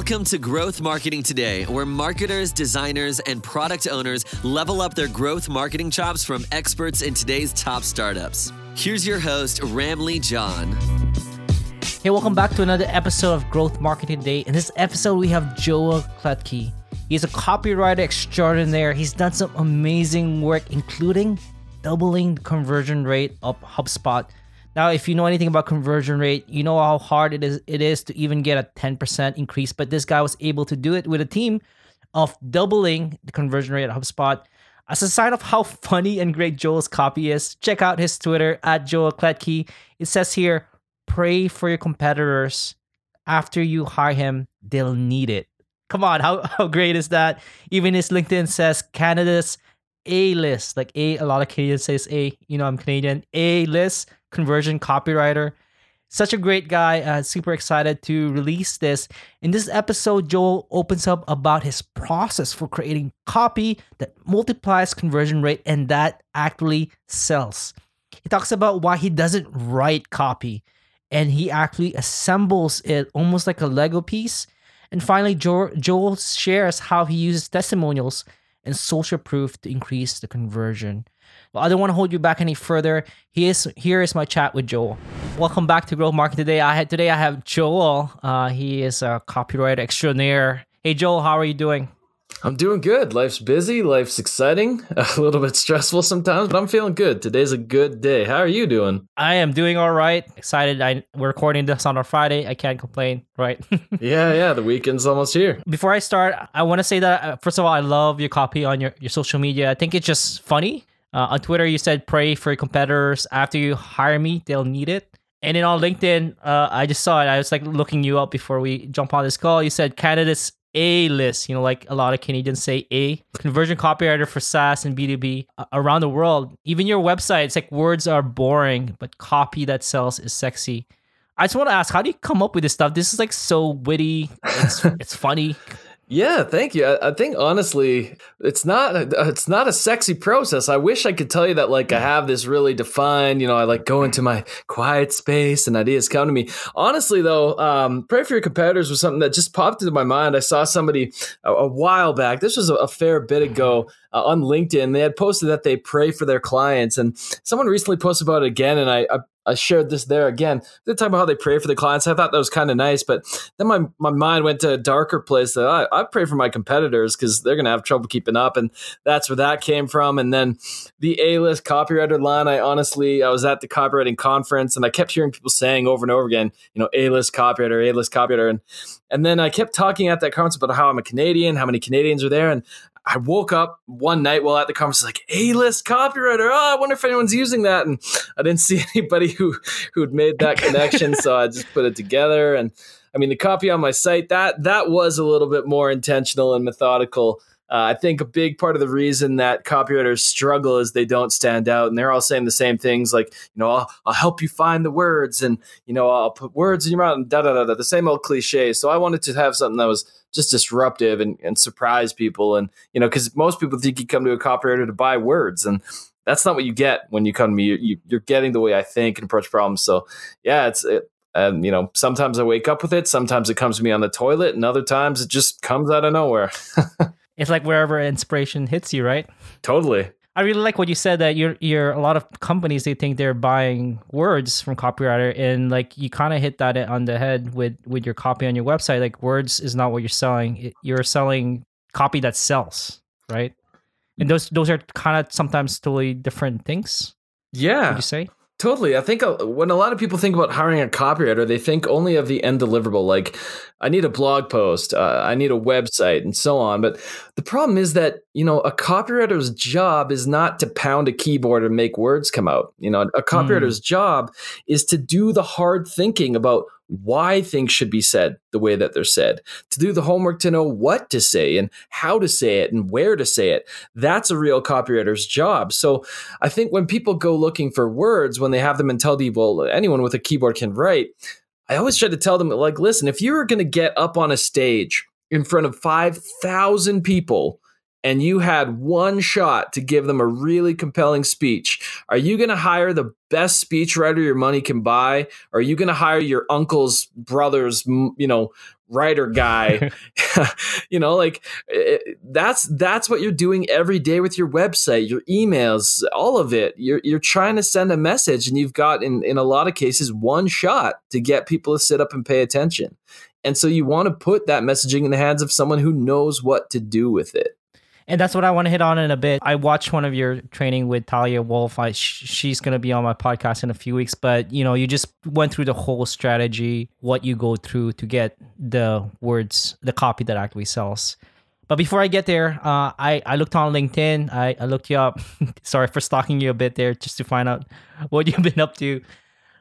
Welcome to Growth Marketing Today, where marketers, designers, and product owners level up their growth marketing chops from experts in today's top startups. Here's your host, Ramlee John. Hey, welcome back to another episode of Growth Marketing Today. In this episode, we have Joel Klettke. He's a copywriter extraordinaire. He's done some amazing work, including doubling the conversion rate of HubSpot now, if you know anything about conversion rate, you know how hard it is it is to even get a 10% increase. But this guy was able to do it with a team of doubling the conversion rate at HubSpot. As a sign of how funny and great Joel's copy is, check out his Twitter at Joel Klettke. It says here, pray for your competitors. After you hire him, they'll need it. Come on, how, how great is that? Even his LinkedIn says Canada's A list. Like A, a lot of Canadians says A, you know, I'm Canadian. A list conversion copywriter. Such a great guy. Uh, super excited to release this. In this episode, Joel opens up about his process for creating copy that multiplies conversion rate and that actually sells. He talks about why he doesn't write copy and he actually assembles it almost like a Lego piece. And finally, jo- Joel shares how he uses testimonials and social proof to increase the conversion. Well, I don't want to hold you back any further. Here is here is my chat with Joel. Welcome back to Growth Market today. I had today I have Joel. Uh, he is a copyright extraordinaire. Hey Joel, how are you doing? I'm doing good. Life's busy. Life's exciting. A little bit stressful sometimes, but I'm feeling good. Today's a good day. How are you doing? I am doing all right. Excited. I we're recording this on a Friday. I can't complain, right? yeah, yeah. The weekend's almost here. Before I start, I want to say that uh, first of all, I love your copy on your your social media. I think it's just funny. Uh, on Twitter, you said pray for your competitors. After you hire me, they'll need it. And then on LinkedIn, uh, I just saw it. I was like looking you up before we jump on this call. You said Canada's A list, you know, like a lot of Canadians say A. Conversion copywriter for SaaS and B2B uh, around the world. Even your website, it's like words are boring, but copy that sells is sexy. I just want to ask, how do you come up with this stuff? This is like so witty. It's, it's funny. Yeah, thank you. I, I, think honestly, it's not it's not a sexy process. I wish I could tell you that like I have this really defined. You know, I like go into my quiet space and ideas come to me. Honestly, though, um, pray for your competitors was something that just popped into my mind. I saw somebody a, a while back. This was a, a fair bit ago uh, on LinkedIn. They had posted that they pray for their clients, and someone recently posted about it again. And I, I I shared this there again. They talk about how they pray for the clients. I thought that was kind of nice, but then my, my mind went to a darker place that I, I pray for my competitors because they're going to have trouble keeping up. And that's where that came from. And then the A list copywriter line, I honestly, I was at the copywriting conference and I kept hearing people saying over and over again, you know, A list copywriter, A list copywriter. And, and then I kept talking at that conference about how I'm a Canadian, how many Canadians are there. And I woke up one night while at the conference, like A list copywriter. Oh, I wonder if anyone's using that. And I didn't see anybody who who'd made that connection, so I just put it together. And I mean, the copy on my site that that was a little bit more intentional and methodical. Uh, I think a big part of the reason that copywriters struggle is they don't stand out, and they're all saying the same things, like you know, I'll, I'll help you find the words, and you know, I'll put words in your mouth, and da da da da, the same old cliches. So I wanted to have something that was just disruptive and, and surprise people. And, you know, because most people think you come to a copywriter to buy words. And that's not what you get when you come to me. You, are getting the way I think and approach problems. So, yeah, it's, it, and you know sometimes i wake up with it sometimes it comes to me on the toilet and other times it just comes out of nowhere it's like wherever inspiration hits you right? Totally. I really like what you said that you're you're a lot of companies they think they're buying words from copywriter and like you kind of hit that on the head with with your copy on your website. Like words is not what you're selling. You're selling copy that sells right? And mm. those those are kind of sometimes totally different things yeah. would you say Totally. I think when a lot of people think about hiring a copywriter, they think only of the end deliverable, like I need a blog post, uh, I need a website, and so on. But the problem is that you know a copywriter's job is not to pound a keyboard and make words come out. You know, a copywriter's mm. job is to do the hard thinking about why things should be said the way that they're said, to do the homework to know what to say and how to say it and where to say it. That's a real copywriter's job. So I think when people go looking for words, when they have them in Tell well, anyone with a keyboard can write, I always try to tell them, like, listen, if you were going to get up on a stage in front of 5,000 people and you had one shot to give them a really compelling speech, are you going to hire the best speechwriter your money can buy? Or are you going to hire your uncle's brother's, you know, writer guy? you know, like it, that's that's what you're doing every day with your website, your emails, all of it. You're you're trying to send a message, and you've got in in a lot of cases one shot to get people to sit up and pay attention. And so you want to put that messaging in the hands of someone who knows what to do with it and that's what I want to hit on in a bit. I watched one of your training with Talia Wolf. I, sh- she's going to be on my podcast in a few weeks, but you know, you just went through the whole strategy, what you go through to get the words, the copy that actually sells. But before I get there, uh, I, I looked on LinkedIn. I, I looked you up. Sorry for stalking you a bit there just to find out what you've been up to.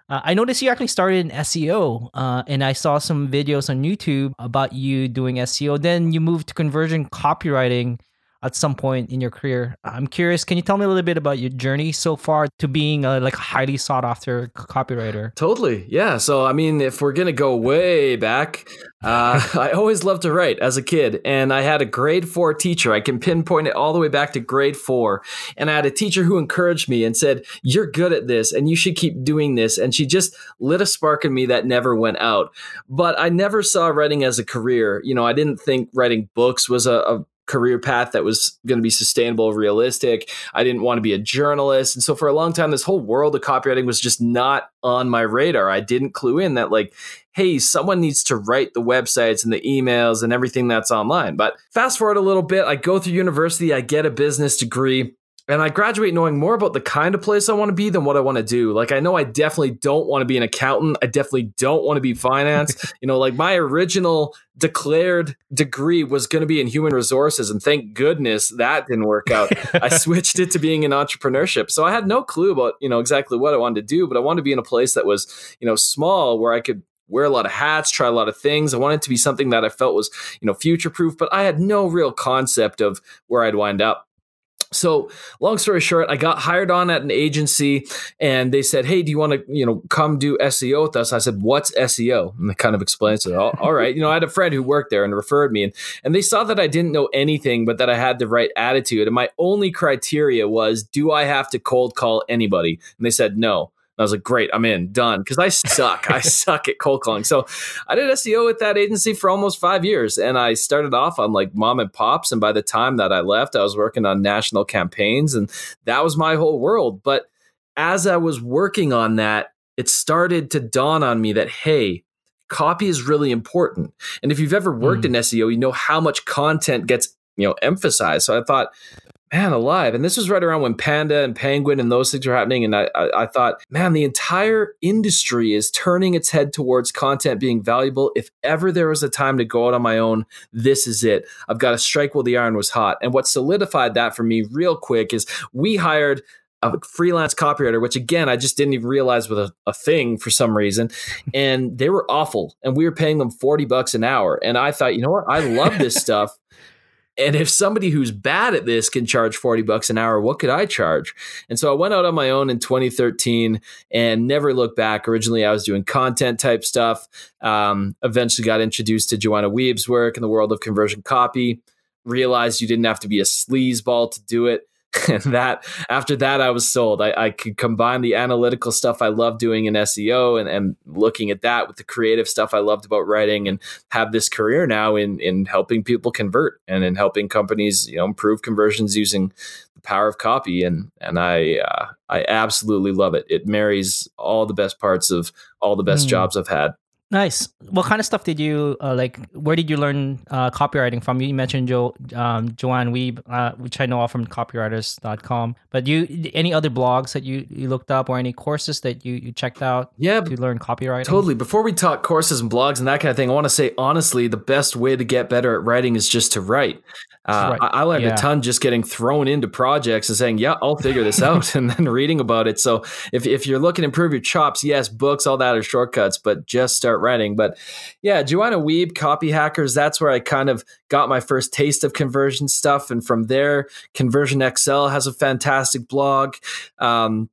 Uh, I noticed you actually started in SEO, uh, and I saw some videos on YouTube about you doing SEO. Then you moved to conversion copywriting at some point in your career. I'm curious, can you tell me a little bit about your journey so far to being a like highly sought after copywriter? Totally. Yeah. So, I mean, if we're going to go way back, uh, I always loved to write as a kid. And I had a grade four teacher. I can pinpoint it all the way back to grade four. And I had a teacher who encouraged me and said, You're good at this and you should keep doing this. And she just lit a spark in me that never went out. But I never saw writing as a career. You know, I didn't think writing books was a, a career path that was going to be sustainable, realistic. I didn't want to be a journalist. And so for a long time, this whole world of copywriting was just not on my radar. I didn't clue in that, like, hey, someone needs to write the websites and the emails and everything that's online. But fast forward a little bit, I go through university, I get a business degree and I graduate knowing more about the kind of place I want to be than what I want to do. Like I know I definitely don't want to be an accountant. I definitely don't want to be finance. you know, like my original declared degree was going to be in human resources and thank goodness that didn't work out. I switched it to being in entrepreneurship. So I had no clue about, you know, exactly what I wanted to do, but I wanted to be in a place that was, you know, small where I could wear a lot of hats, try a lot of things. I wanted to be something that I felt was, you know, future proof, but I had no real concept of where I'd wind up. So, long story short, I got hired on at an agency and they said, Hey, do you want to, you know, come do SEO with us? I said, What's SEO? And they kind of explained it. All, all right. You know, I had a friend who worked there and referred me and, and they saw that I didn't know anything, but that I had the right attitude. And my only criteria was, do I have to cold call anybody? And they said, no. I was like, great, I'm in, done. Because I suck. I suck at cold calling. So I did SEO at that agency for almost five years. And I started off on like mom and pops. And by the time that I left, I was working on national campaigns. And that was my whole world. But as I was working on that, it started to dawn on me that, hey, copy is really important. And if you've ever worked mm. in SEO, you know how much content gets you know emphasized. So I thought, man alive and this was right around when panda and penguin and those things were happening and I, I, I, thought man the entire industry is turning its head towards content being valuable if ever there was a time to go out on my own this is it i've got to strike while the iron was hot and what solidified that for me real quick is we hired a freelance copywriter, which again, I just didn't even realize was a, a, thing for some reason. And they were awful. And we were paying them 40 bucks an hour. And I thought, you know what? I love this stuff. And if somebody who's bad at this can charge 40 bucks an hour, what could I charge? And so I went out on my own in 2013 and never looked back. Originally, I was doing content type stuff. Um, eventually got introduced to Joanna Wiebe's work in the world of conversion copy. Realized you didn't have to be a sleazeball to do it. And that after that i was sold. I, I, could combine the analytical stuff i love doing in seo and, and looking at that with the creative stuff i loved about writing and have this career now in in helping people convert and in helping companies you know improve conversions using the power of copy. And and i uh, i absolutely love it. It marries all the best parts of all the best mm. jobs i've had Nice. What kind of stuff did you uh, like? Where did you learn uh, copywriting from? You mentioned Jo um, Joanne Wiebe, uh, which I know all from copywriters.com. But you any other blogs that you, you looked up or any courses that you, you checked out? Yeah, to learn copywriting. Totally. Before we talk courses and blogs and that kind of thing, I want to say honestly, the best way to get better at writing is just to write. Uh, right. I, I, learned yeah. a ton just getting thrown into projects and saying, "Yeah, I'll figure this out," and then reading about it. So if if you're looking to improve your chops, yes, books, all that are shortcuts, but just start writing. But yeah, Joanna Wiebe, Copy Hackers, that's where I kind of got my first taste of conversion stuff, and from there, Conversion XL has a fantastic blog. Um,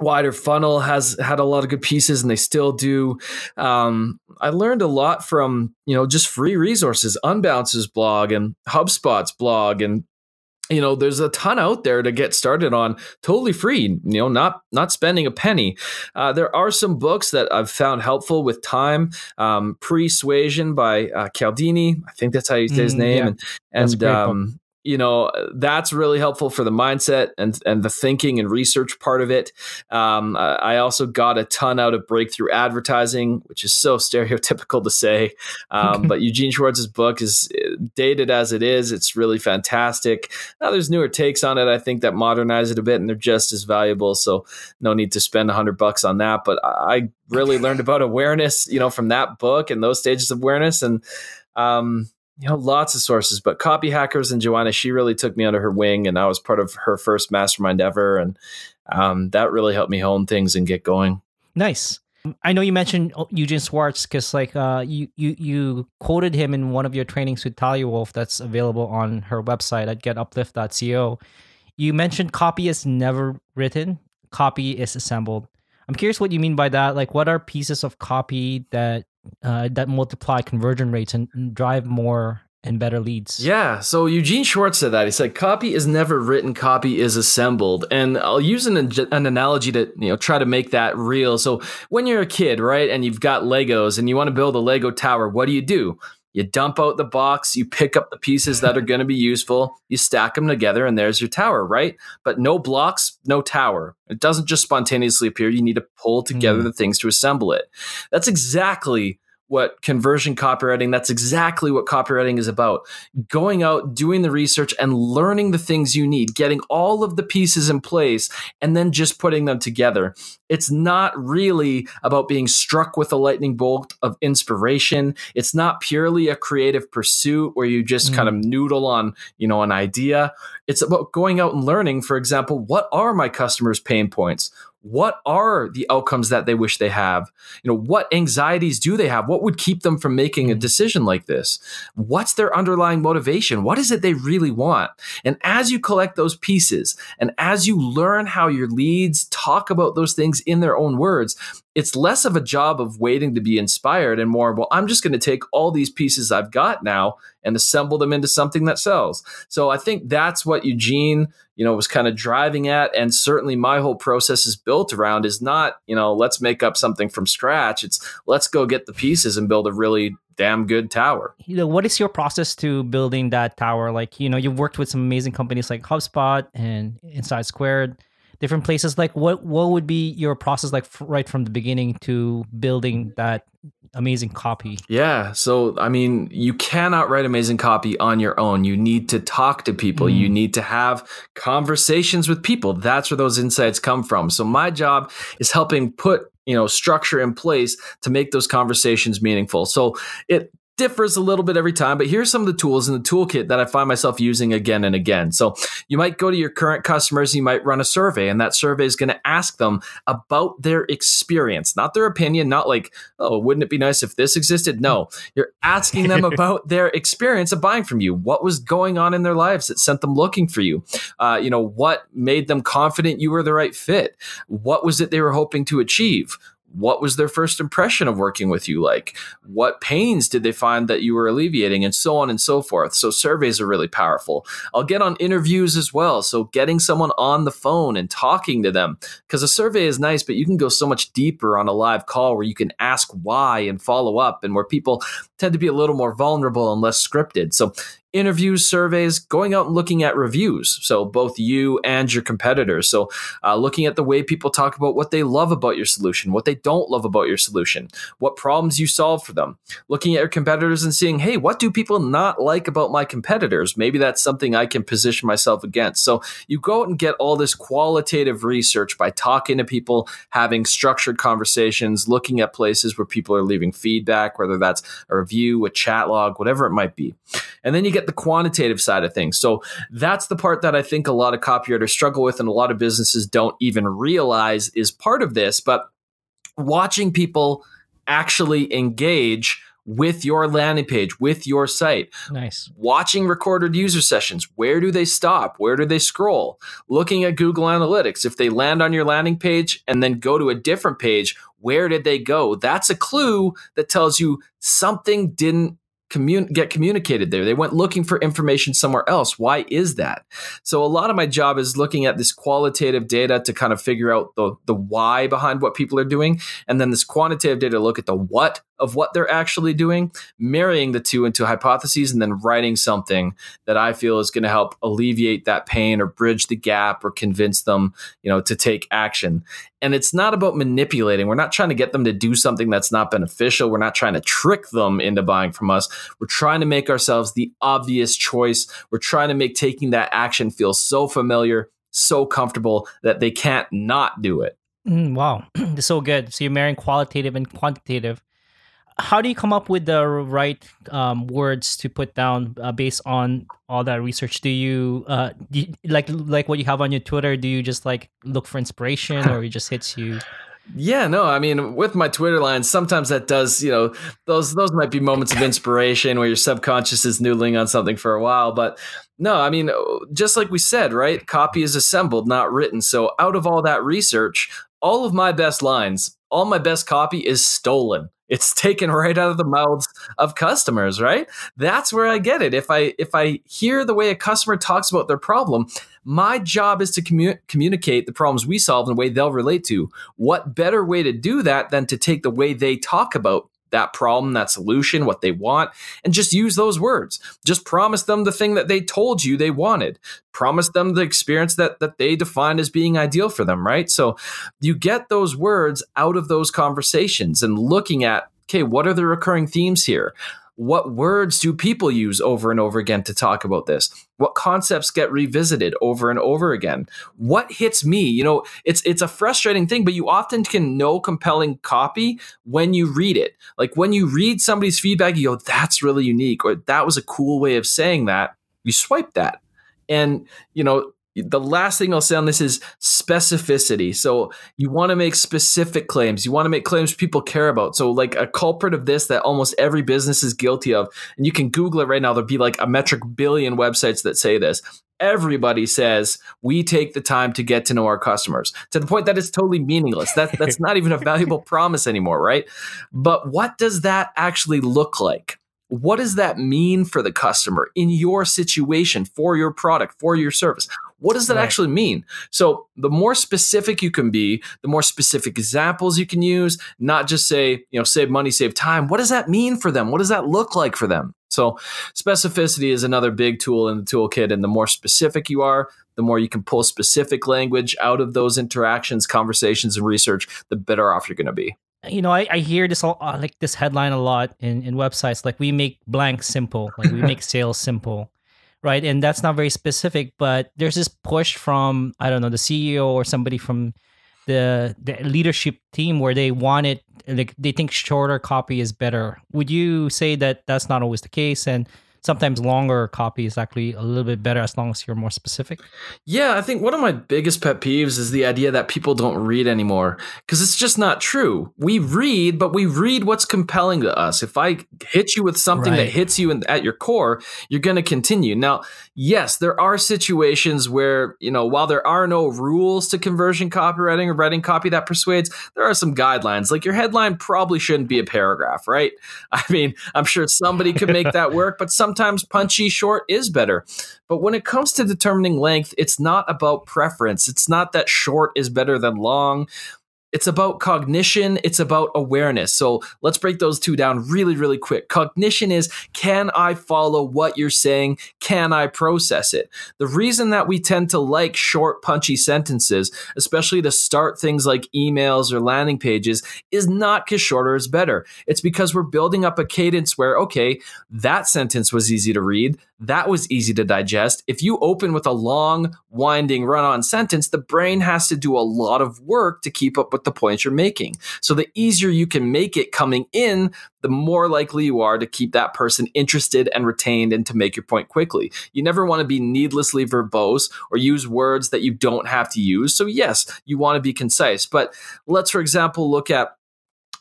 wider funnel has had a lot of good pieces and they still do. Um, i learned a lot from you know just free resources unbounce's blog and hubspot's blog and you know there's a ton out there to get started on totally free you know not not spending a penny. Uh, there are some books that i've found helpful with time. Um, persuasion by uh, cialdini i think that's how you say his mm, name yeah. and, and um, you know that's really helpful for the mindset and and the thinking and research part of it. Um, I also got a ton out of breakthrough advertising, which is so stereotypical to say, um, but Eugene Schwartz's book is uh, dated as it is. It's really fantastic. Now there's newer takes on it. I think that modernize it a bit, and they're just as valuable. So no need to spend a hundred bucks on that. But I really learned about awareness, you know, from that book and those stages of awareness and. Um, you know, lots of sources, but Copy Hackers and Joanna, she really took me under her wing, and I was part of her first mastermind ever, and um, that really helped me hone things and get going. Nice. I know you mentioned oh, Eugene Schwartz because, like, uh, you you you quoted him in one of your trainings with Talia Wolf that's available on her website at getuplift.co. You mentioned copy is never written, copy is assembled. I'm curious what you mean by that. Like, what are pieces of copy that uh, that multiply conversion rates and drive more and better leads. Yeah. So Eugene Schwartz said that. He said, copy is never written, copy is assembled. And I'll use an, an analogy to, you know, try to make that real. So when you're a kid, right, and you've got Legos and you want to build a Lego tower, what do you do? You dump out the box, you pick up the pieces that are going to be useful, you stack them together, and there's your tower, right? But no blocks, no tower. It doesn't just spontaneously appear. You need to pull together mm. the things to assemble it. That's exactly what conversion copywriting that's exactly what copywriting is about. Going out doing the research and learning the things you need getting all of the pieces in place and then just putting them together. It's not really about being struck with a lightning bolt of inspiration. It's not purely a creative pursuit where you just mm. kind of noodle on you know an idea. It's about going out and learning for example what are my customers pain points what are the outcomes that they wish they have? You know what anxieties do they have? What would keep them from making a mm. decision like this? What's their underlying motivation? What is it they really want? And as you collect those pieces and as you learn how your leads talk about those things in their own words it's less of a job of waiting to be inspired and more well i'm just going to take all these pieces i've got now and assemble them into something that sells. So i think that's what eugene you know was kind of driving at and certainly my whole process is built around is not you know let's make up something from scratch. It's let's go get the pieces and build a really damn good tower. You know what is your process to building that tower? Like you know you've worked with some amazing companies like hubspot and InsightSquared different places. Like what what would be your process like f- right from the beginning to building that amazing copy? Yeah so i mean you cannot write amazing copy on your own. You need to talk to people. Mm. you need to have conversations with people. That's where those insights come from. So my job is helping put you know structure in place to make those conversations meaningful. So it differs a little bit every time, but here's some of the tools in the toolkit that I find myself using again and again. So you might go to your current customers, you might run a survey, and that survey is going to ask them about their experience, not their opinion, not like, oh, wouldn't it be nice if this existed? No, you're asking them about their experience of buying from you. What was going on in their lives that sent them looking for you? Uh, you know, what made them confident you were the right fit? What was it they were hoping to achieve? What was their first impression of working with you like? What pains did they find that you were alleviating, and so on and so forth? So, surveys are really powerful. I'll get on interviews as well. So, getting someone on the phone and talking to them, because a survey is nice, but you can go so much deeper on a live call where you can ask why and follow up, and where people tend to be a little more vulnerable and less scripted. So, interviews, surveys, going out and looking at reviews. So both you and your competitors. So uh, looking at the way people talk about what they love about your solution, what they don't love about your solution, what problems you solve for them. Looking at your competitors and seeing, hey, what do people not like about my competitors? Maybe that's something I can position myself against. So you go out and get all this qualitative research by talking to people, having structured conversations, looking at places where people are leaving feedback, whether that's a review, a chat log, whatever it might be. And then you get the quantitative side of things. So that's the part that I think a lot of copywriters struggle with and a lot of businesses don't even realize is part of this. But watching people actually engage with your landing page, with your site. Nice. Watching recorded user sessions. Where do they stop? Where do they scroll? Looking at Google Analytics. If they land on your landing page and then go to a different page, where did they go? That's a clue that tells you something didn't commun- get communicated there. They went looking for information somewhere else. Why is that? So a lot of my job is looking at this qualitative data to kind of figure out the the why behind what people are doing, and then this quantitative data look at the what of what they're actually doing, marrying the two into hypotheses, and then writing something that I feel is going to help alleviate that pain or bridge the gap or convince them, you know, to take action. And it's not about manipulating. We're not trying to get them to do something that's not beneficial. We're not trying to trick them into buying from us. We're trying to make ourselves the obvious choice. We're trying to make taking that action feel so familiar, so comfortable that they can't not do it. Mm, wow, so good. So you're marrying qualitative and quantitative how do you come up with the right um, words to put down uh, based on all that research? Do you, uh, do you, like like what you have on your Twitter? Do you just like look for inspiration, or it just hits you? Yeah, no, I mean, with my Twitter lines, sometimes that does, you know, those those might be moments of inspiration where your subconscious is noodling on something for a while. But no, I mean, just like we said, right? Copy is assembled, not written. So out of all that research, all of my best lines, all my best copy is stolen. It's taken right out of the mouths of customers right? That's where i get it. If i if i hear the way a customer talks about their problem my job is to commu- communicate the problems we solve in a way they'll relate to. What better way to do that than to take the way they talk about that problem, that solution, what they want, and just use those words. Just promise them the thing that they told you they wanted. Promise them the experience that that they define as being ideal for them, right? So you get those words out of those conversations and looking at, okay, what are the recurring themes here? What words do people use over and over again to talk about this? What concepts get revisited over and over again? What hits me? You know, it's it's a frustrating thing, but you often can know compelling copy when you read it. Like when you read somebody's feedback, you go, "That's really unique," or "That was a cool way of saying that." You swipe that, and you know the last thing I'll say on this is specificity. So you want to make specific claims. You want to make claims people care about. So like a culprit of this that almost every business is guilty of, and you can Google it right now. There'll be like a metric billion websites that say this. Everybody says we take the time to get to know our customers to the point that it's totally meaningless. That that's not even a valuable promise anymore, right? But what does that actually look like? What does that mean for the customer in your situation, for your product, for your service? What does that right. actually mean? So, the more specific you can be, the more specific examples you can use, not just say, you know, save money, save time. What does that mean for them? What does that look like for them? So, specificity is another big tool in the toolkit. And the more specific you are, the more you can pull specific language out of those interactions, conversations, and research, the better off you're going to be you know, I, I hear this all, uh, like this headline a lot in, in websites. Like we make blank simple, like we make sales simple, right? And that's not very specific, but there's this push from I don't know the CEO or somebody from the the leadership team where they want it like they think shorter copy is better. Would you say that that's not always the case? And sometimes longer copy is actually a little bit better as long as you're more specific. Yeah, I think one of my biggest pet peeves is the idea that people don't read anymore because it's just not true. We read, but we read what's compelling to us. If I hit you with something right. that hits you in, at your core, you're going to continue. Now, yes, there are situations where, you know, while there are no rules to conversion copywriting or writing copy that persuades, there are some guidelines. Like your headline probably shouldn't be a paragraph, right? I mean, I'm sure somebody could make that work, but some sometimes punchy short is better. But when it comes to determining length, it's not about preference. It's not that short is better than long. It's about cognition, it's about awareness. So let's break those two down really, really quick. Cognition is can I follow what you're saying? Can I process it? The reason that we tend to like short, punchy sentences, especially to start things like emails or landing pages, is not because shorter is better. It's because we're building up a cadence where, okay, that sentence was easy to read. That was easy to digest. If you open with a long, winding run on sentence, the brain has to do a lot of work to keep up with the points you're making. So the easier you can make it coming in, the more likely you are to keep that person interested and retained and to make your point quickly. You never want to be needlessly verbose or use words that you don't have to use. So, yes, you want to be concise. But let's, for example, look at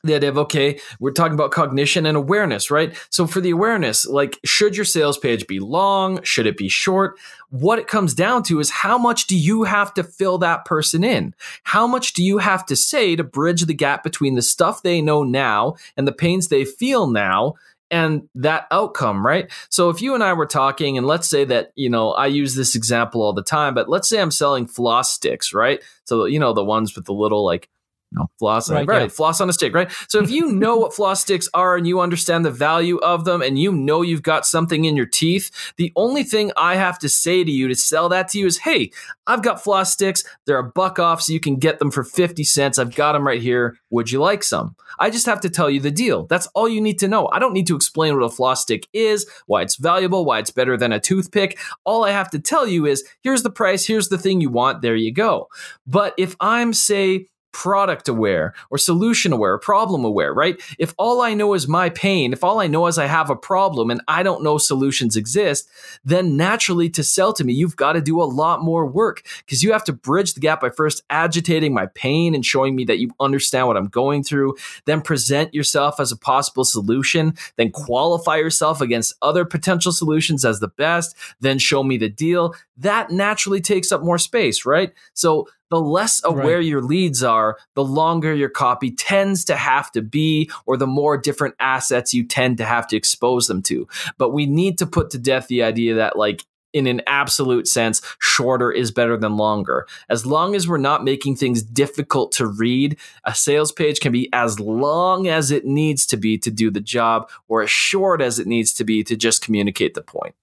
the idea of okay we're talking about cognition and awareness right so for the awareness like should your sales page be long should it be short what it comes down to is how much do you have to fill that person in how much do you have to say to bridge the gap between the stuff they know now and the pains they feel now and that outcome, right? So if you and I were talking, and let's say that, you know, I use this example all the time, but let's say I'm selling floss sticks, right? So, you know, the ones with the little like no, floss, right? right yeah. Floss on a stick, right? So if you know what floss sticks are and you understand the value of them and you know you've got something in your teeth, the only thing I have to say to you to sell that to you is, hey, I've got floss sticks. They're a buck off, so you can get them for 50 cents. I've got them right here. Would you like some? I just have to tell you the deal. That's all you need to know. I don't need to explain what a floss stick is, why it's valuable, why it's better than a toothpick. All I have to tell you is, here's the price, here's the thing you want, there you go. But if I'm, say, product aware or solution aware or problem aware, right? If all I know is my pain, if all I know is I have a problem and I don't know solutions exist, then naturally to sell to me, you've got to do a lot more work because you have to bridge the gap by first agitating my pain and showing me that you understand what I'm going through, then present yourself as a possible solution, then qualify yourself against other potential solutions as the best, then show me the deal. That naturally takes up more space, right? So the less aware right. your leads are, the longer your copy tends to have to be, or the more different assets you tend to have to expose them to. But we need to put to death the idea that, like, in an absolute sense, shorter is better than longer. As long as we're not making things difficult to read, a sales page can be as long as it needs to be to do the job, or as short as it needs to be to just communicate the point.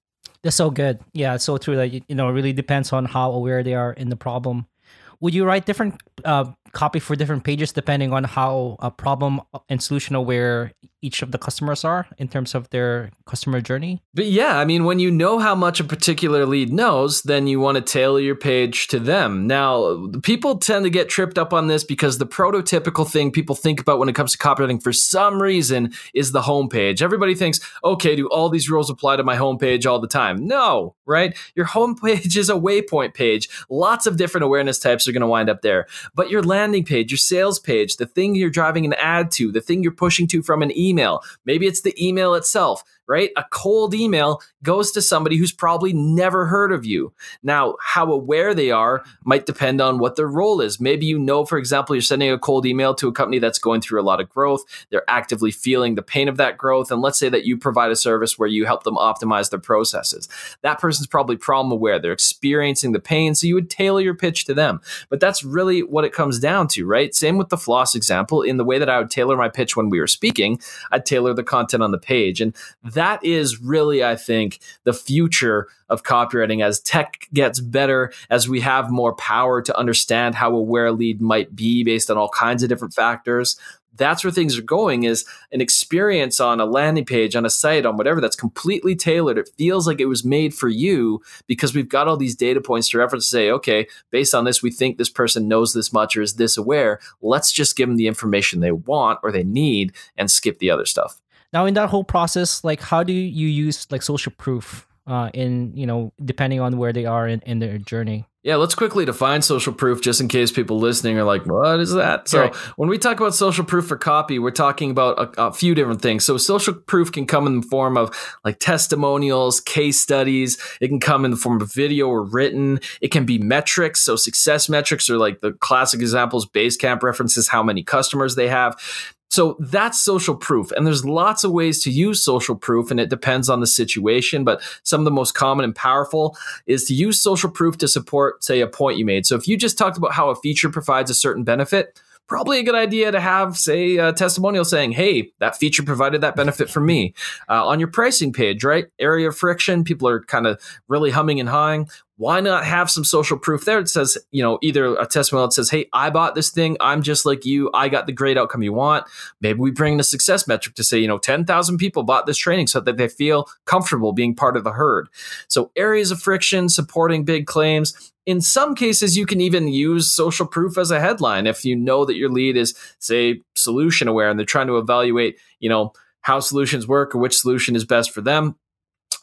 That's so good. Yeah, it's so true that you know it really depends on how aware they are in the problem would you write different uh, copy for different pages depending on how a problem and solution aware each of the customers are in terms of their customer journey? But yeah, I mean, when you know how much a particular lead knows, then you want to tailor your page to them. Now, people tend to get tripped up on this because the prototypical thing people think about when it comes to copywriting for some reason is the homepage. Everybody thinks, okay, do all these rules apply to my homepage all the time? No, right? Your homepage is a waypoint page. Lots of different awareness types are going to wind up there. But your landing page, your sales page, the thing you're driving an ad to, the thing you're pushing to from an email. Maybe it's the email itself right? A cold email goes to somebody who's probably never heard of you. Now, how aware they are might depend on what their role is. Maybe you know, for example, you're sending a cold email to a company that's going through a lot of growth. They're actively feeling the pain of that growth. And let's say that you provide a service where you help them optimize their processes. That person's probably problem aware. They're experiencing the pain. So you would tailor your pitch to them. But that's really what it comes down to, right? Same with the floss example. In the way that I would tailor my pitch when we were speaking, I'd tailor the content on the page. And that is really, I think, the future of copywriting as tech gets better, as we have more power to understand how aware a lead might be based on all kinds of different factors. That's where things are going is an experience on a landing page, on a site, on whatever that's completely tailored. It feels like it was made for you because we've got all these data points to reference to say, okay, based on this, we think this person knows this much or is this aware. Let's just give them the information they want or they need and skip the other stuff. Now, in that whole process, like how do you use like social proof uh, in you know depending on where they are in, in their journey? Yeah, let's quickly define social proof just in case people listening are like, what is that? So, right. when we talk about social proof for copy, we're talking about a, a, few different things. So, social proof can come in the form of like testimonials, case studies. It can come in the form of video or written. It can be metrics. So, success metrics are like the classic examples, Basecamp references how many customers they have. So that's social proof. And there's lots of ways to use social proof, and it depends on the situation. But some of the most common and powerful is to use social proof to support, say, a point you made. So if you just talked about how a feature provides a certain benefit, probably a good idea to have, say, a testimonial saying, hey, that feature provided that benefit for me. Uh, on your pricing page, right? Area of friction, people are kind of really humming and hawing why not have some social proof there? It says, you know, either a testimonial that says, hey, I bought this thing. I'm just like you. I got the great outcome you want. Maybe we bring in a success metric to say, you know, 10,000 people bought this training so that they feel comfortable being part of the herd. So areas of friction, supporting big claims. In some cases, you can even use social proof as a headline if you know that your lead is, say, solution aware and they're trying to evaluate, you know, how solutions work or which solution is best for them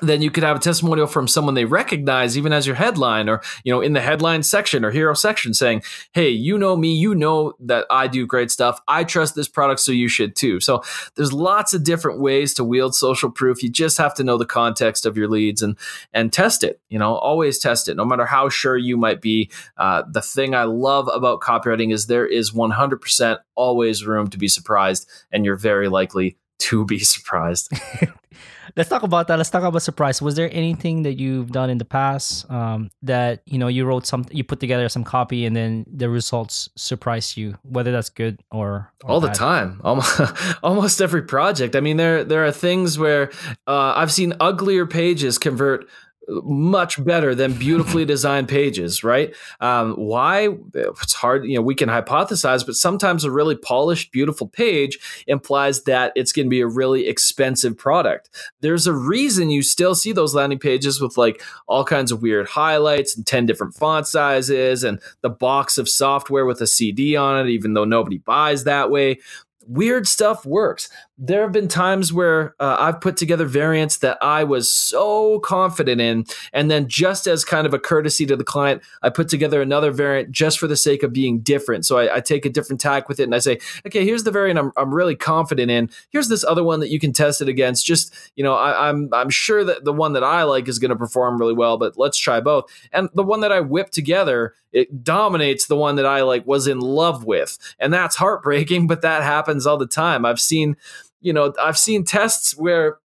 then you could have a testimonial from someone they recognize even as your headline or you know in the headline section or hero section saying hey you know me you know that i do great stuff. I trust this product so you should too. So there's lots of different ways to wield social proof. You just have to know the context of your leads and and test it you know always test it. No matter how sure you might be uh, the thing i love about copywriting is there is 100% always room to be surprised and you're very likely to be surprised. let's talk about that. Let's talk about surprise. Was there anything that you've done in the past um, that you know you wrote some, you put together some copy, and then the results surprise you, whether that's good or, or all bad? the time, almost almost every project. I mean, there there are things where uh, I've seen uglier pages convert much better than beautifully designed pages, right? Um, why? It's hard, you know, we can hypothesize, but sometimes a really polished, beautiful page implies that it's going to be a really expensive product. There's a reason you still see those landing pages with like all kinds of weird highlights and 10 different font sizes and the box of software with a CD on it, even though nobody buys that way weird stuff works. There have been times where uh, I've put together variants that I was so confident in, and then just as kind of a courtesy to the client, I put together another variant just for the sake of being different. So I, I take a different tack with it, and I say, okay, here's the variant I'm, I'm really confident in. Here's this other one that you can test it against. Just you know, I, I'm I'm sure that the one that I like is going to perform really well, but let's try both. And the one that I whipped together it dominates the one that I like was in love with. And that's heartbreaking, but that happens all the time. I've seen, you know, I've seen tests where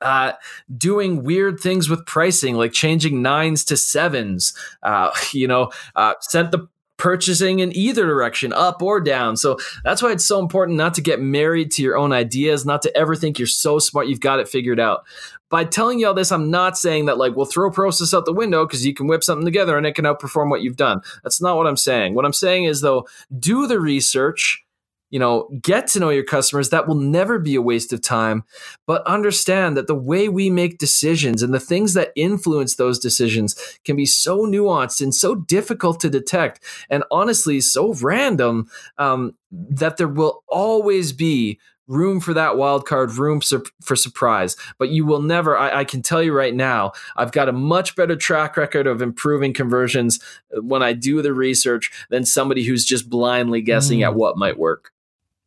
uh, doing weird things with pricing, like changing nines to sevens, uh, you know, uh, sent the purchasing in either direction, up or down. So that's why it's so important not to get married to your own ideas, not to ever think you're so smart, you've got it figured out. By telling you all this, I'm not saying that like we'll throw process out the window because you can whip something together and it can outperform what you've done. That's not what I'm saying. What I'm saying is though, do the research you know, get to know your customers. That will never be a waste of time. But understand that the way we make decisions and the things that influence those decisions can be so nuanced and so difficult to detect, and honestly, so random um, that there will always be room for that wild card, room for surprise. But you will never, I, I, can tell you right now, I've got a much better track record of improving conversions when I do the research than somebody who's just blindly guessing mm. at what might work.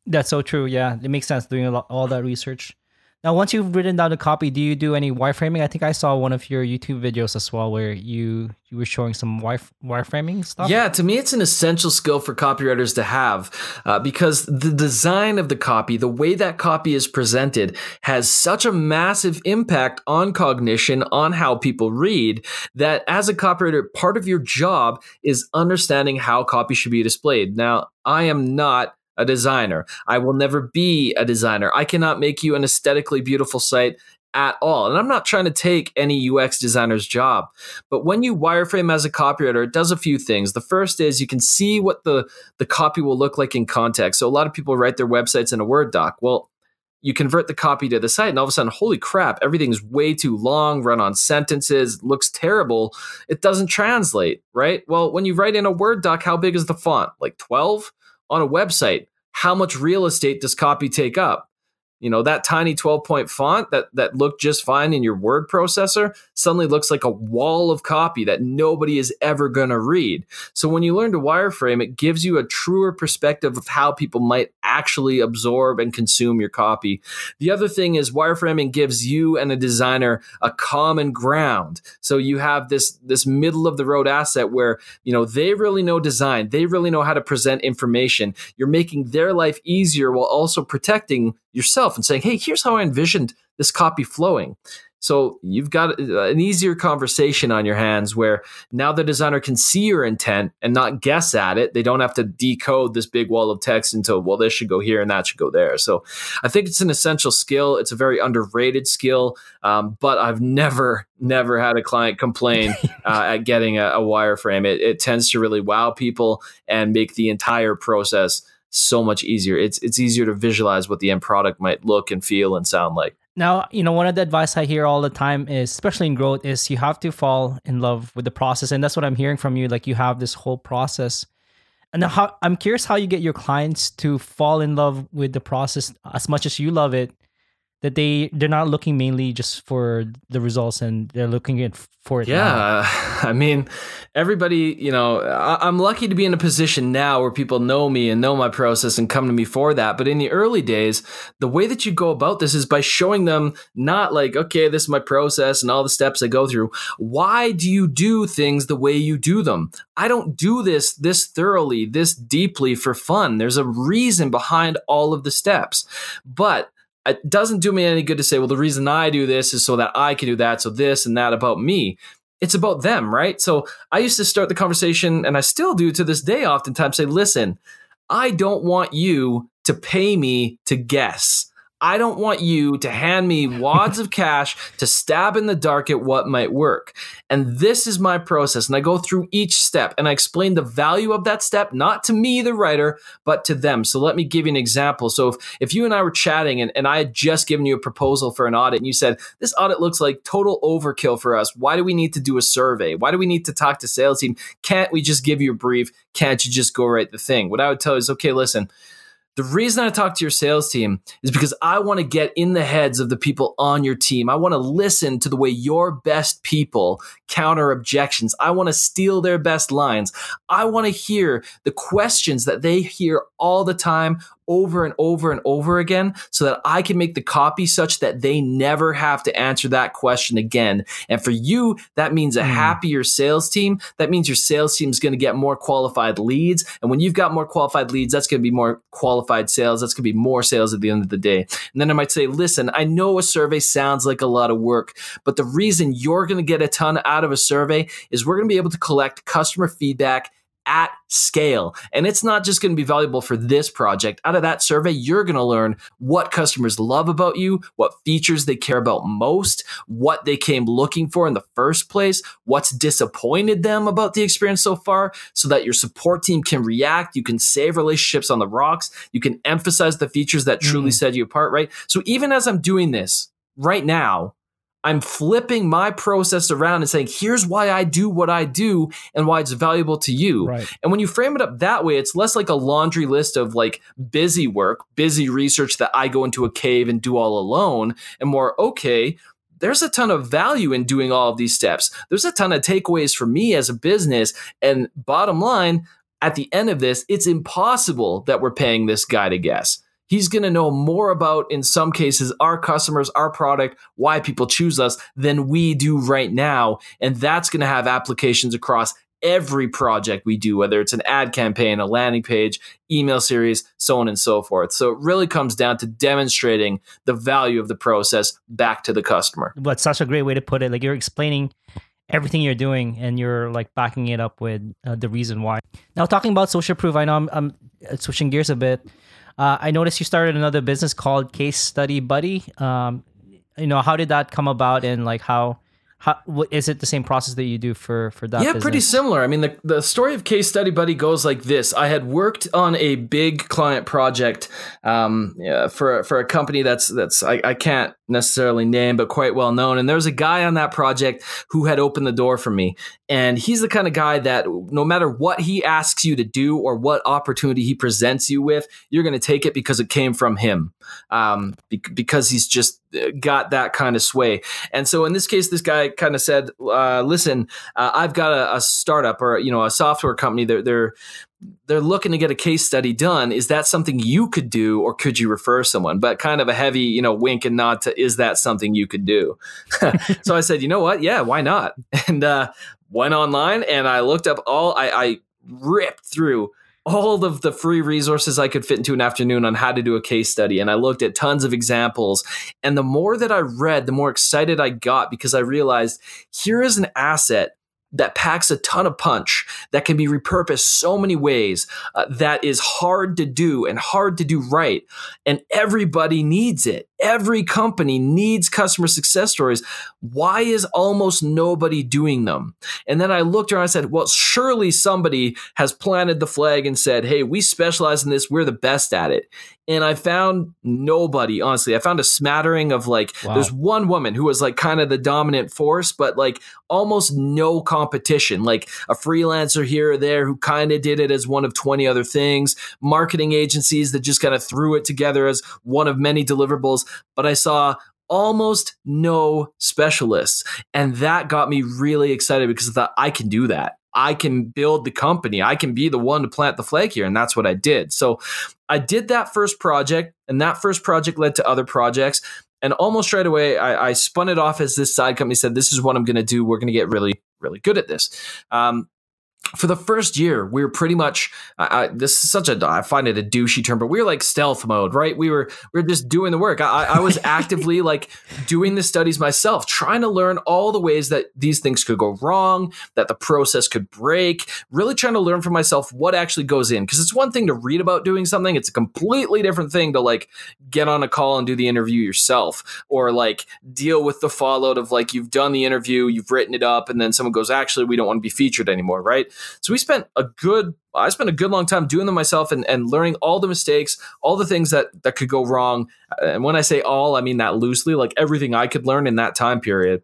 That's so true. Yeah, it makes sense doing lot, all that research. Now, once you've written down the copy, do you do any wireframing? I think I saw one of your YouTube videos as well where you you were showing some wire wireframing stuff. Yeah, to me, it's an essential skill for copywriters to have uh, because the design of the copy, the way that copy is presented, has such a massive impact on cognition, on how people read, that as a copywriter, part of your job is understanding how copy should be displayed. Now, I am not a designer. I will never be a designer. I cannot make you an aesthetically beautiful site at all. And I'm not trying to take any UX designer's job. But when you wireframe as a copywriter, it does a few things. The first is you can see what the, the copy will look like in context. So a lot of people write their websites in a Word doc. Well, you convert the copy to the site, and all of a sudden, holy crap, everything's way too long, run on sentences, looks terrible. It doesn't translate, right? Well, when you write in a Word doc, how big is the font? Like 12? On a website, how much real estate does copy take up? You know, that tiny 12 point font that, that looked just fine in your word processor suddenly looks like a wall of copy that nobody is ever going to read. So when you learn to wireframe, it gives you a truer perspective of how people might actually absorb and consume your copy. The other thing is wireframing gives you and a designer a common ground. So you have this, this middle of the road asset where, you know, they really know design. They really know how to present information. You're making their life easier while also protecting yourself and saying, hey, here's how I envisioned this copy flowing. So you've got an easier conversation on your hands where now the designer can see your intent and not guess at it. They don't have to decode this big wall of text into, well, this should go here and that should go there. So I think it's an essential skill. It's a very underrated skill. Um, but I've never, never had a client complain uh, at getting a, a wireframe. It, it tends to really wow people and make the entire process so much easier. It's it's easier to visualize what the end product might look and feel and sound like. Now, you know, one of the advice I hear all the time is, especially in growth, is you have to fall in love with the process, and that's what I'm hearing from you. Like you have this whole process, and how I'm curious how you get your clients to fall in love with the process as much as you love it, that they they're not looking mainly just for the results and they're looking at for it yeah now. i mean everybody you know I, am lucky to be in a position now where people know me and know my process and come to me for that. But in the early days the way that you go about this is by showing them not like okay this is my process and all the steps i go through. Why do you do things the way you do them? I don't do this this thoroughly this deeply for fun. There's a reason behind all of the steps. But it doesn't do me any good to say, well, the reason I do this is so that I can do that. So this and that about me. It's about them, right? So I used to start the conversation, and I still do to this day, oftentimes say, listen, I don't want you to pay me to guess. I don't want you to hand me wads of cash to stab in the dark at what might work. And this is my process. And I go through each step and I explain the value of that step, not to me, the writer, but to them. So let me give you an example. So if, if you and I were chatting and, and I had just given you a proposal for an audit and you said, this audit looks like total overkill for us. Why do we need to do a survey? Why do we need to talk to sales team? Can't we just give you a brief? Can't you just go write the thing? What I would tell you is, okay, listen, the reason I talk to your sales team is because I want to get in the heads of the people on your team. I want to listen to the way your best people counter objections. I want to steal their best lines. I want to hear the questions that they hear all the time over and over and over again so that I can make the copy such that they never have to answer that question again. And for you, that means a mm. happier sales team. That means your sales team is going to get more qualified leads. And when you've got more qualified leads, that's going to be more qualified sales. That's going to be more sales at the end of the day. And then I might say, listen, I know a survey sounds like a lot of work, but the reason you're going to get a ton out of a survey is we're going to be able to collect customer feedback at scale. And it's not just going to be valuable for this project. Out of that survey, you're going to learn what customers love about you, what features they care about most, what they came looking for in the first place, what's disappointed them about the experience so far, so that your support team can react. You can save relationships on the rocks. You can emphasize the features that truly mm. set you apart, right? So even as I'm doing this right now, I'm flipping my process around and saying, here's why I do what I do and why it's valuable to you. Right. And when you frame it up that way, it's less like a laundry list of like busy work, busy research that I go into a cave and do all alone, and more, okay, there's a ton of value in doing all of these steps. There's a ton of takeaways for me as a business. And bottom line, at the end of this, it's impossible that we're paying this guy to guess. He's going to know more about, in some cases, our customers, our product, why people choose us than we do right now. And that's going to have applications across every project we do, whether it's an ad campaign, a landing page, email series, so on and so forth. So it really comes down to demonstrating the value of the process back to the customer. But such a great way to put it. Like you're explaining everything you're doing and you're like backing it up with uh, the reason why. Now, talking about social proof, I know I'm, I'm switching gears a bit. Uh, I noticed you started another business called Case Study Buddy. Um, you know, how did that come about, and like how how what, is it the same process that you do for for that? Yeah, business? pretty similar. I mean, the the story of Case Study Buddy goes like this: I had worked on a big client project um, yeah, for for a company that's that's I, I can't necessarily name, but quite well known. And there was a guy on that project who had opened the door for me. And he's the kind of guy that no matter what he asks you to do or what opportunity he presents you with, you're going to take it because it came from him, um, because he's just got that kind of sway. And so in this case, this guy kind of said, uh, "Listen, uh, I've got a, a, startup or you know a software company. They're they're they're looking to get a case study done. Is that something you could do, or could you refer someone? But kind of a heavy, you know, wink and nod to is that something you could do? so I said, you know what? Yeah, why not? And uh, went online and I looked up all. I, I ripped through all of the free resources I could fit into an afternoon on how to do a case study. And I looked at tons of examples. And the more that I read, the more excited I got because I realized here is an asset that packs a ton of punch that can be repurposed so many ways uh, that is hard to do and hard to do right and everybody needs it every company needs customer success stories why is almost nobody doing them and then i looked around and i said well surely somebody has planted the flag and said hey we specialize in this we're the best at it and I found nobody, honestly. I found a smattering of like, wow. there's one woman who was like kind of the dominant force, but like almost no competition. Like a freelancer here or there who kind of did it as one of 20 other things, marketing agencies that just kind of threw it together as one of many deliverables. But I saw almost no specialists. And that got me really excited because I thought I can do that. I can build the company. I can be the one to plant the flag here. And that's what I did. So I did that first project, and that first project led to other projects. And almost right away, I, I spun it off as this side company said, This is what I'm going to do. We're going to get really, really good at this. Um, for the first year, we were pretty much. This is such a. I find it a douchey term, but we were like stealth mode, right? We were we were just doing the work. I, I was actively like doing the studies myself, trying to learn all the ways that these things could go wrong, that the process could break. Really trying to learn for myself what actually goes in, because it's one thing to read about doing something; it's a completely different thing to like get on a call and do the interview yourself, or like deal with the fallout of like you've done the interview, you've written it up, and then someone goes, "Actually, we don't want to be featured anymore," right? So we spent a good I spent a good long time doing them myself and, and learning all the mistakes, all the things that that could go wrong. And when I say all, I mean that loosely, like everything I could learn in that time period.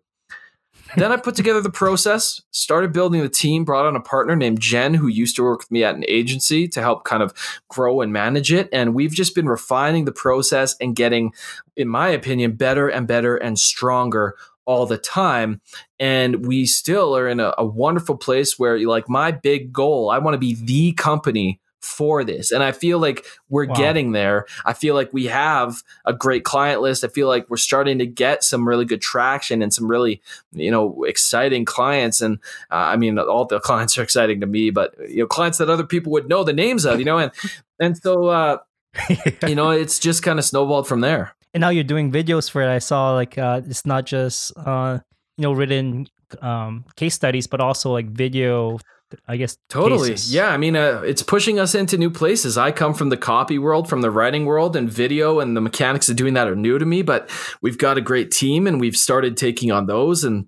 then I put together the process, started building the team, brought on a partner named Jen, who used to work with me at an agency to help kind of grow and manage it. And we've just been refining the process and getting, in my opinion, better and better and stronger all the time. And we still are in a, a wonderful place where, like, my big goal, I want to be the company for this. And I feel like we're wow. getting there. I feel like we have a great client list. I feel like we're starting to get some really good traction and some really, you know, exciting clients. And uh, I mean, all the clients are exciting to me, but you know, clients that other people would know the names of, you know, and and so uh, you know, it's just kind of snowballed from there and now you're doing videos for it. I saw like uh, it's not just uh, you know written um, case studies, but also like video. I guess totally. Cases. Yeah, I mean, uh, it's pushing us into new places. I come from the copy world, from the writing world, and video and the mechanics of doing that are new to me. But we've got a great team, and we've started taking on those and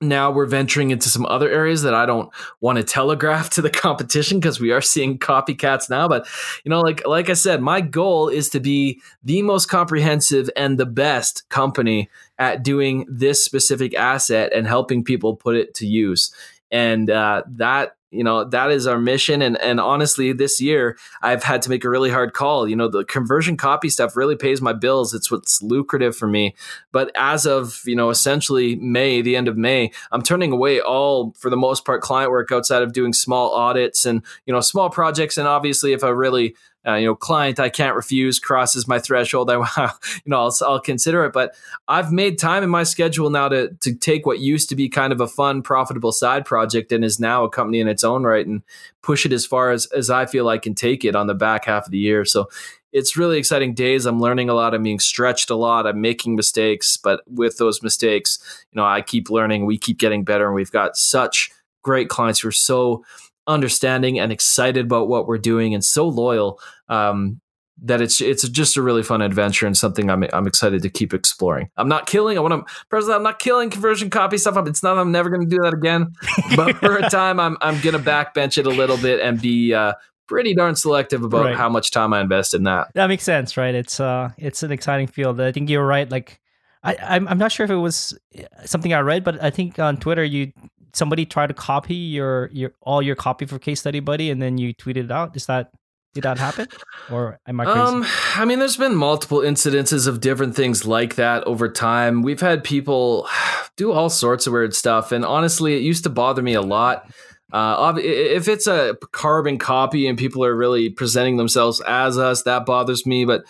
now we're venturing into some other areas that I don't want to telegraph to the competition because we are seeing copycats now. But you know, like like I said, my goal is to be the most comprehensive and the best company at doing this specific asset and helping people put it to use. And uh, that you know that is our mission. And and honestly this year i've had to make a really hard call. You know the conversion copy stuff really pays my bills. It's what's lucrative for me. But as of you know essentially may the end of may i'm turning away all for the most part client work outside of doing small audits and you know small projects. And obviously if i really uh, you know, client I can't refuse crosses my threshold. I, you know, I'll, I'll consider it. But I've made time in my schedule now to to take what used to be kind of a fun, profitable side project and is now a company in its own right and push it as far as as I feel I can take it on the back half of the year. So it's really exciting days. I'm learning a lot. I'm being stretched a lot. I'm making mistakes, but with those mistakes, you know, I keep learning. We keep getting better, and we've got such great clients who are so understanding and excited about what we're doing and so loyal um, that it's it's just a really fun adventure and something I'm I'm excited to keep exploring. I'm not killing. I want to. I'm not killing conversion copy stuff. It's not. I'm never going to do that again. But for a time, I'm I'm going to backbench it a little bit and be uh, pretty darn selective about right. how much time I invest in that. That makes sense, right? It's uh, it's an exciting field. I think you're right. Like, I I'm, I'm not sure if it was something I read, but I think on Twitter you somebody tried to copy your your all your copy for case study buddy and then you tweeted it out? Is that did that happen? Or am i crazy? Um i mean there's been multiple incidences of different things like that over time. We've had people do all sorts of weird stuff and honestly it used to bother me a lot uh, if it's a carbon copy and people are really presenting themselves as us, that bothers me. But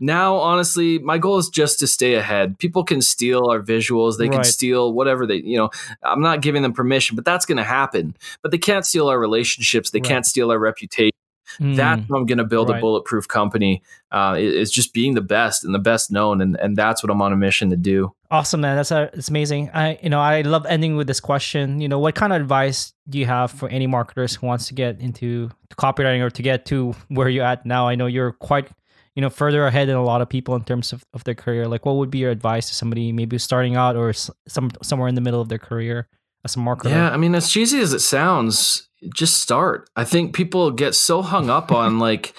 now, honestly, my goal is just to stay ahead. People can steal our visuals, they right. can steal whatever they, you know, I'm not giving them permission, but that's going to happen. But they can't steal our relationships, they right. can't steal our reputation. Mm, that's how I'm going to build right. a bulletproof company. Uh, is just being the best and the best known, and and that's what I'm on a mission to do. Awesome, man. That's a, it's amazing. I you know I love ending with this question. You know, what kind of advice do you have for any marketers who wants to get into copywriting or to get to where you're at now? I know you're quite you know further ahead than a lot of people in terms of, of their career. Like, what would be your advice to somebody maybe starting out or some somewhere in the middle of their career as a marketer? Yeah, I mean, as cheesy as it sounds, just start. I think people get so hung up on like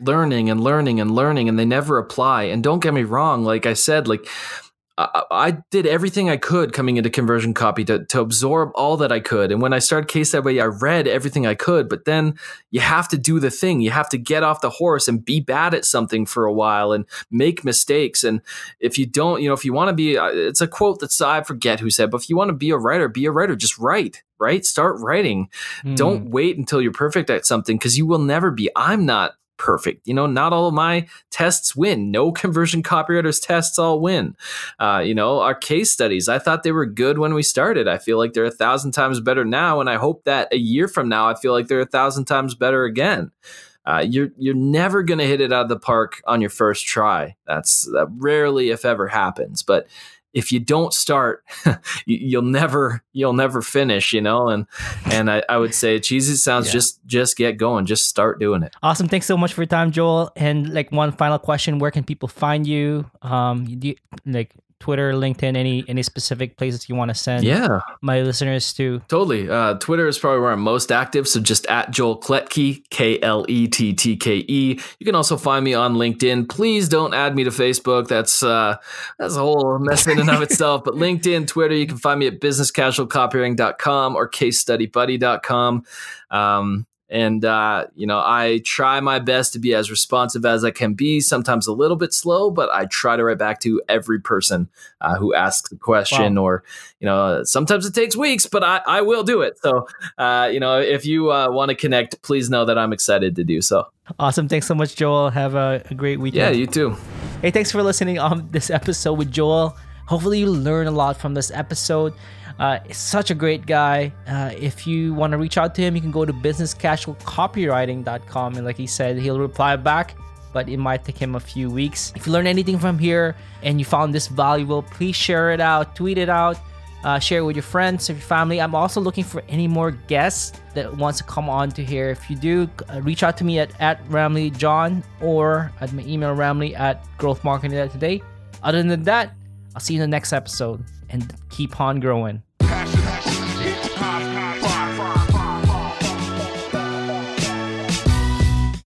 learning and learning and learning and they never apply. And don't get me wrong, like I said, like I, I did everything I could coming into conversion copy to, to absorb all that I could. And when I started case that way, I read everything I could. But then you have to do the thing. You have to get off the horse and be bad at something for a while and make mistakes. And if you don't, you know, if you want to be, uh, it's a quote that's I forget who said, but if you want to be a writer, be a writer. Just write right? Start writing. Mm. Don't wait until you're perfect at something because you will never be. I'm not perfect. You know, not all of my tests win. No conversion copywriters tests all win. Uh, you know, our case studies, I thought they were good when we started. I feel like they're a thousand times better now. And I hope that a year from now, I feel like they're a thousand times better again. Uh, you're you're never going to hit it out of the park on your first try. That's that rarely, if ever, happens. But if you don't start, you'll never you'll never finish, you know. And and I, I would say cheesy sounds yeah. just just get going, just start doing it. Awesome. Thanks so much for your time, Joel. And like one final question: Where can people find you? Um, do you, like Twitter, LinkedIn, any any specific places you want to send yeah. my listeners to? Totally. Uh, Twitter is probably where I'm most active. So just at Joel Klettke, K L E T T K E. You can also find me on LinkedIn. Please don't add me to Facebook. That's uh, that's a whole mess in and of itself. But LinkedIn, Twitter, you can find me at businesscasualcopywriting.com or casestudybuddy.com. Um, and, uh, you know, I try my best to be as responsive as I can be, sometimes a little bit slow, but I try to write back to every person uh, who asks a question wow. or, you know, sometimes it takes weeks, but I, I will do it. So, uh, you know, if you uh, want to connect, please know that I'm excited to do so. Awesome. Thanks so much, Joel. Have a, a great weekend. Yeah, you too. Hey, thanks for listening on this episode with Joel. Hopefully, you learn a lot from this episode. Uh, such a great guy. Uh, if you want to reach out to him, you can go to businesscasualcopywriting.com. And like he said, he'll reply back, but it might take him a few weeks. If you learn anything from here and you found this valuable, please share it out, tweet it out, uh, share it with your friends, if your family. I'm also looking for any more guests that wants to come on to here. If you do, uh, reach out to me at, at Ramli John or at my email Ramli at growthmarketing today. Other than that, I'll see you in the next episode and keep on growing.